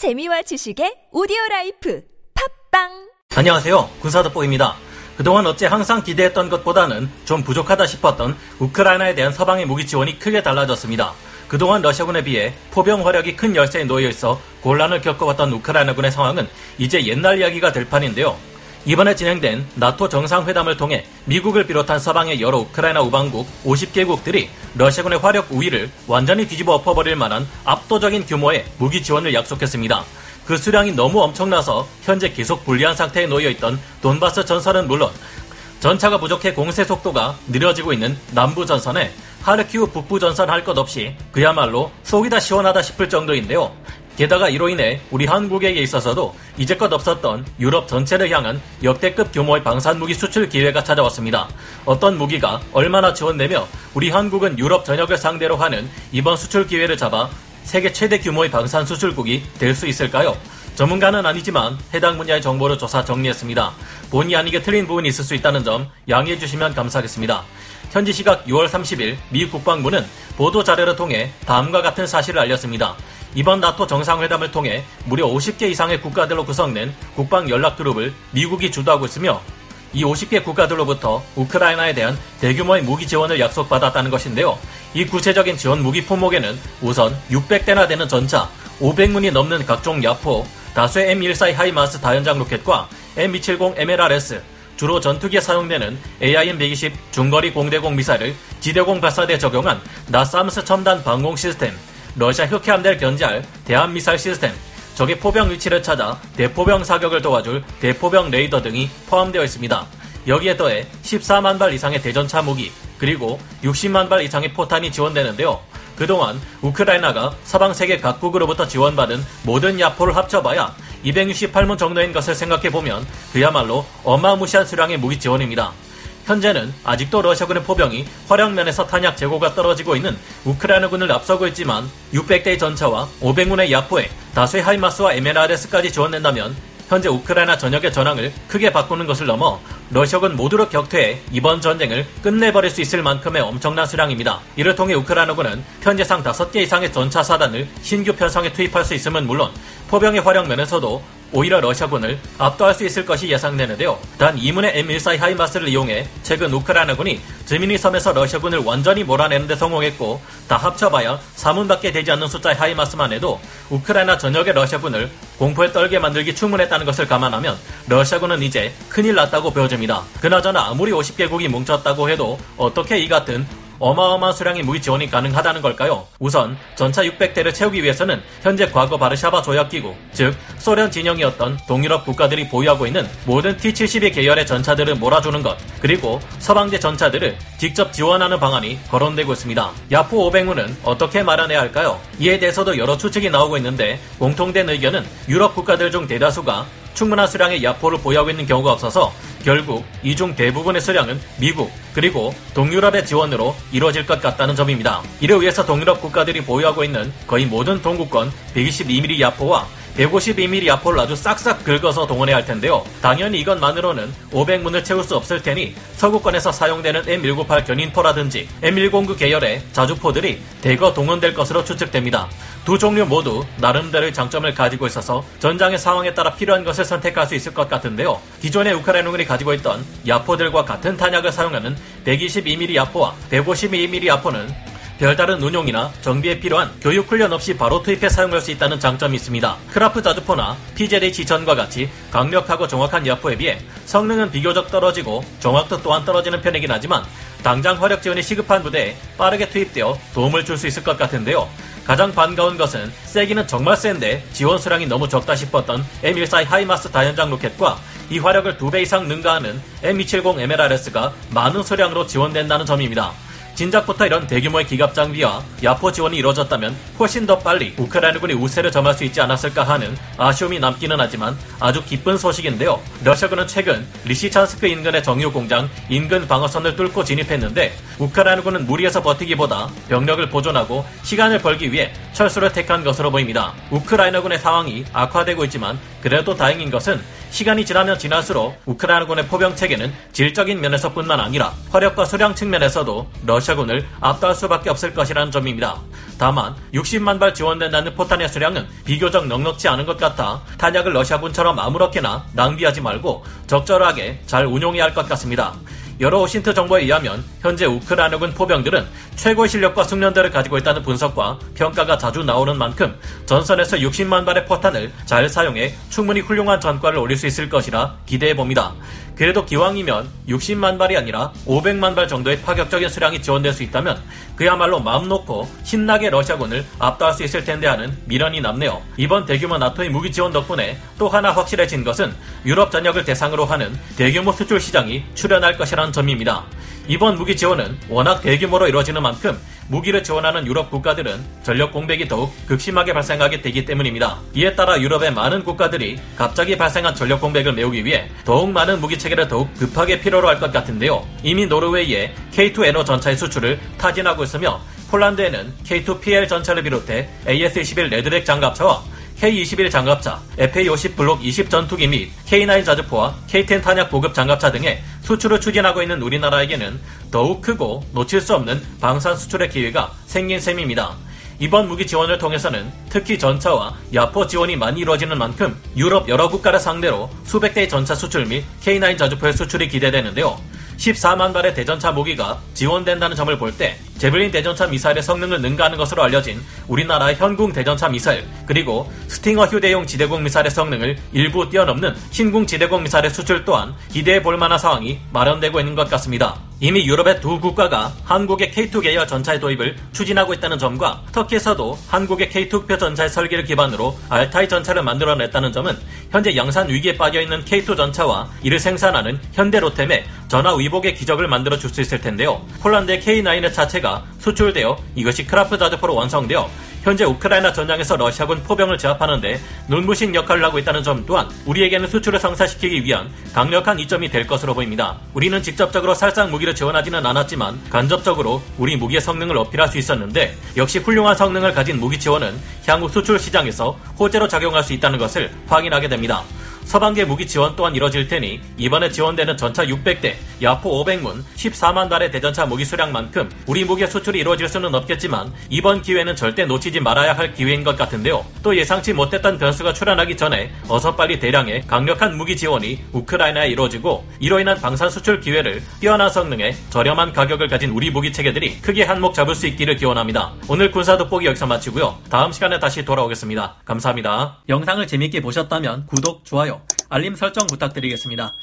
재미와 지식의 오디오 life 팟빵 안녕하세요. 군사도보입니다. 그동안 어째 항상 기대했던 것보다는 좀 부족하다 싶었던 우크라이나에 대한 서방의 무기 지원이 크게 달라졌습니다. 그동안 러시아군에 비해 포병 화력이 큰 열세에 놓여 있어 곤란을 겪어왔던 우크라이나군의 상황은 이제 옛날 이야기가 될 판인데요. 이번에 진행된 나토 정상회담을 통해 미국을 비롯한 서방의 여러 우크라이나 우방국 50개국들이 러시아군의 화력 우위를 완전히 뒤집어 엎어버릴 만한 압도적인 규모의 무기 지원을 약속했습니다. 그 수량이 너무 엄청나서 현재 계속 불리한 상태에 놓여있던 돈바스 전선은 물론 전차가 부족해 공세 속도가 느려지고 있는 남부 전선에 하르키우 북부 전선 할 것 없이 그야말로 속이 다 시원하다 싶을 정도인데요. 게다가 이로 인해 우리 한국에게 있어서도 이제껏 없었던 유럽 전체를 향한 역대급 규모의 방산무기 수출 기회가 찾아왔습니다. 어떤 무기가 얼마나 지원되며 우리 한국은 유럽 전역을 상대로 하는 이번 수출 기회를 잡아 세계 최대 규모의 방산 수출국이 될 수 있을까요? 전문가는 아니지만 해당 분야의 정보를 조사 정리했습니다. 본의 아니게 틀린 부분이 있을 수 있다는 점 양해해 주시면 감사하겠습니다. 현지 시각 6월 30일 미 국방부는 보도 자료를 통해 다음과 같은 사실을 알렸습니다. 이번 나토 정상회담을 통해 무려 50개 이상의 국가들로 구성된 국방 연락 그룹을 미국이 주도하고 있으며 이 50개 국가들로부터 우크라이나에 대한 대규모의 무기 지원을 약속받았다는 것인데요. 이 구체적인 지원 무기 품목에는 우선 600대나 되는 전차, 500문이 넘는 각종 야포, 다수의 M14 하이마스 다연장 로켓과 M270 MLRS, 주로 전투기에 사용되는 AIM-120 중거리 공대공 미사일을 지대공 발사대에 적용한 나사무스 첨단 방공 시스템, 러시아 흑해함대를 견제할 대한미사일 시스템, 적의 포병 위치를 찾아 대포병 사격을 도와줄 대포병 레이더 등이 포함되어 있습니다. 여기에 더해 14만 발 이상의 대전차 무기, 그리고 60만 발 이상의 포탄이 지원되는데요. 그동안 우크라이나가 서방 세계 각국으로부터 지원받은 모든 야포를 합쳐봐야 268문 정도인 것을 생각해보면 그야말로 어마무시한 수량의 무기 지원입니다. 현재는 아직도 러시아군의 포병이 활약면에서 탄약 재고가 떨어지고 있는 우크라이나군을 앞서고 있지만 600대의 전차와 500문의 야포에 다수의 하이마스와 MLRS까지 지원된다면 현재 우크라이나 전역의 전황을 크게 바꾸는 것을 넘어 러시아군 모두로 격퇴해 이번 전쟁을 끝내버릴 수 있을 만큼의 엄청난 수량입니다. 이를 통해 우크라이나군은 현재상 5개 이상의 전차 사단을 신규 편성에 투입할 수 있음은 물론 포병의 활용 면에서도 오히려 러시아군을 압도할 수 있을 것이 예상되는데요. 단 이문의 M14 하이마스를 이용해 최근 우크라이나군이 드미니 섬에서 러시아군을 완전히 몰아내는 데 성공했고 다 합쳐봐야 4문밖에 되지 않는 숫자의 하이마스만 해도 우크라이나 전역의 러시아군을 공포에 떨게 만들기 충분했다는 것을 감안하면 러시아군은 이제 큰일 났다고 보여집니다. 그나저나 아무리 50개국이 뭉쳤다고 해도 어떻게 이 같은 어마어마한 수량의 무기 지원이 가능하다는 걸까요? 우선 전차 600대를 채우기 위해서는 현재 과거 바르샤바 조약기구, 즉 소련 진영이었던 동유럽 국가들이 보유하고 있는 모든 T-72 계열의 전차들을 몰아주는 것, 그리고 서방제 전차들을 직접 지원하는 방안이 거론되고 있습니다. 야포 500문은 어떻게 마련해야 할까요? 이에 대해서도 여러 추측이 나오고 있는데 공통된 의견은 유럽 국가들 중 대다수가 충분한 수량의 야포를 보유하고 있는 경우가 없어서 결국 이중 대부분의 수량은 미국 그리고 동유럽의 지원으로 이루어질 것 같다는 점입니다. 이를 위해서 동유럽 국가들이 보유하고 있는 거의 모든 동구권 122mm 야포와 152mm 야포를 아주 싹싹 긁어서 동원해야 할 텐데요. 당연히 이것만으로는 500문을 채울 수 없을 테니 서구권에서 사용되는 M198 견인포라든지 M109 계열의 자주포들이 대거 동원될 것으로 추측됩니다. 두 종류 모두 나름대로의 장점을 가지고 있어서 전장의 상황에 따라 필요한 것을 선택할 수 있을 것 같은데요. 기존의 우크라이나군이 가지고 있던 야포들과 같은 탄약을 사용하는 122mm 야포와 152mm 야포는 별다른 운용이나 정비에 필요한 교육 훈련 없이 바로 투입해 사용할 수 있다는 장점이 있습니다. 크라프 자주포나 PZH 전과 같이 강력하고 정확한 야포에 비해 성능은 비교적 떨어지고 정확도 또한 떨어지는 편이긴 하지만 당장 화력 지원이 시급한 부대에 빠르게 투입되어 도움을 줄 수 있을 것 같은데요. 가장 반가운 것은 세기는 정말 센데 지원 수량이 너무 적다 싶었던 M142 하이마스 다연장 로켓과 이 화력을 두배 이상 능가하는 M270 MLRS가 많은 수량으로 지원된다는 점입니다. 진작부터 이런 대규모의 기갑 장비와 야포 지원이 이루어졌다면 훨씬 더 빨리 우크라이나군이 우세를 점할 수 있지 않았을까 하는 아쉬움이 남기는 하지만 아주 기쁜 소식인데요. 러시아군은 최근 리시찬스크 인근의 정유 공장 인근 방어선을 뚫고 진입했는데 우크라이나군은 무리해서 버티기보다 병력을 보존하고 시간을 벌기 위해 철수를 택한 것으로 보입니다. 우크라이나군의 상황이 악화되고 있지만 그래도 다행인 것은 시간이 지나면 지날수록 우크라이나군의 포병 체계는 질적인 면에서뿐만 아니라 화력과 수량 측면에서도 러시아군을 압도할 수밖에 없을 것이라는 점입니다. 다만 60만 발 지원된다는 포탄의 수량은 비교적 넉넉지 않은 것 같아 탄약을 러시아군처럼 아무렇게나 낭비하지 말고 적절하게 잘 운용해야 할 것 같습니다. 여러 오신트 정보에 의하면 현재 우크라이나군 포병들은 최고 실력과 숙련도를 가지고 있다는 분석과 평가가 자주 나오는 만큼 전선에서 60만 발의 포탄을 잘 사용해 충분히 훌륭한 전과를 올릴 수 있을 것이라 기대해 봅니다. 그래도 기왕이면 60만 발이 아니라 500만 발 정도의 파격적인 수량이 지원될 수 있다면 그야말로 마음 놓고 신나게 러시아군을 압도할 수 있을 텐데 하는 미련이 남네요. 이번 대규모 나토의 무기 지원 덕분에 또 하나 확실해진 것은 유럽 전역을 대상으로 하는 대규모 수출 시장이 출현할 것이라는 점입니다. 이번 무기 지원은 워낙 대규모로 이루어지는 만큼 무기를 지원하는 유럽 국가들은 전력 공백이 더욱 극심하게 발생하게 되기 때문입니다. 이에 따라 유럽의 많은 국가들이 갑자기 발생한 전력 공백을 메우기 위해 더욱 많은 무기 체계를 더욱 급하게 필요로 할 것 같은데요. 이미 노르웨이의 K2NO 전차의 수출을 타진하고 있으며 폴란드에는 K2PL 전차를 비롯해 AS-21 레드렉 장갑차와 K-21 장갑차, FA-50 블록 20 전투기 및 K-9 자주포와 K-10 탄약 보급 장갑차 등의 수출을 추진하고 있는 우리나라에게는 더욱 크고 놓칠 수 없는 방산 수출의 기회가 생긴 셈입니다. 이번 무기 지원을 통해서는 특히 전차와 야포 지원이 많이 이루어지는 만큼 유럽 여러 국가를 상대로 수백 대의 전차 수출 및 K9 자주포의 수출이 기대되는데요. 14만 발의 대전차 무기가 지원된다는 점을 볼 때 제블린 대전차 미사일의 성능을 능가하는 것으로 알려진 우리나라의 현궁 대전차 미사일 그리고 스팅어 휴대용 지대공 미사일의 성능을 일부 뛰어넘는 신궁 지대공 미사일의 수출 또한 기대해 볼 만한 상황이 마련되고 있는 것 같습니다. 이미 유럽의 두 국가가 한국의 K2 계열 전차의 도입을 추진하고 있다는 점과 터키에서도 한국의 K2표 전차의 설계를 기반으로 알타이 전차를 만들어냈다는 점은 현재 양산 위기에 빠져있는 K2 전차와 이를 생산하는 현대로템의 전화 위복의 기적을 만들어 줄 수 있을 텐데요. 폴란드의 K9의 자체가 수출되어 이것이 크라프 자주포로 완성되어 현재 우크라이나 전장에서 러시아군 포병을 제압하는데 눈부신 역할을 하고 있다는 점 또한 우리에게는 수출을 성사시키기 위한 강력한 이점이 될 것으로 보입니다. 우리는 직접적으로 살상 무기를 지원하지는 않았지만 간접적으로 우리 무기의 성능을 어필할 수 있었는데 역시 훌륭한 성능을 가진 무기 지원은 향후 수출 시장에서 호재로 작용할 수 있다는 것을 확인하게 됩니다. 서방계 무기 지원 또한 이뤄질 테니 이번에 지원되는 전차 600대, 야포 500문, 14만 발의 대전차 무기 수량만큼 우리 무기의 수출이 이루어질 수는 없겠지만 이번 기회는 절대 놓치지 말아야 할 기회인 것 같은데요. 또 예상치 못했던 변수가 출현하기 전에 어서 빨리 대량의 강력한 무기 지원이 우크라이나에 이루어지고 이로 인한 방산 수출 기회를 뛰어난 성능에 저렴한 가격을 가진 우리 무기 체계들이 크게 한몫 잡을 수 있기를 기원합니다. 오늘 군사 돋보기 여기서 마치고요. 다음 시간에 다시 돌아오겠습니다. 감사합니다. 영상을 재밌게 보셨다면 구독, 좋아요, 알림 설정 부탁드리겠습니다.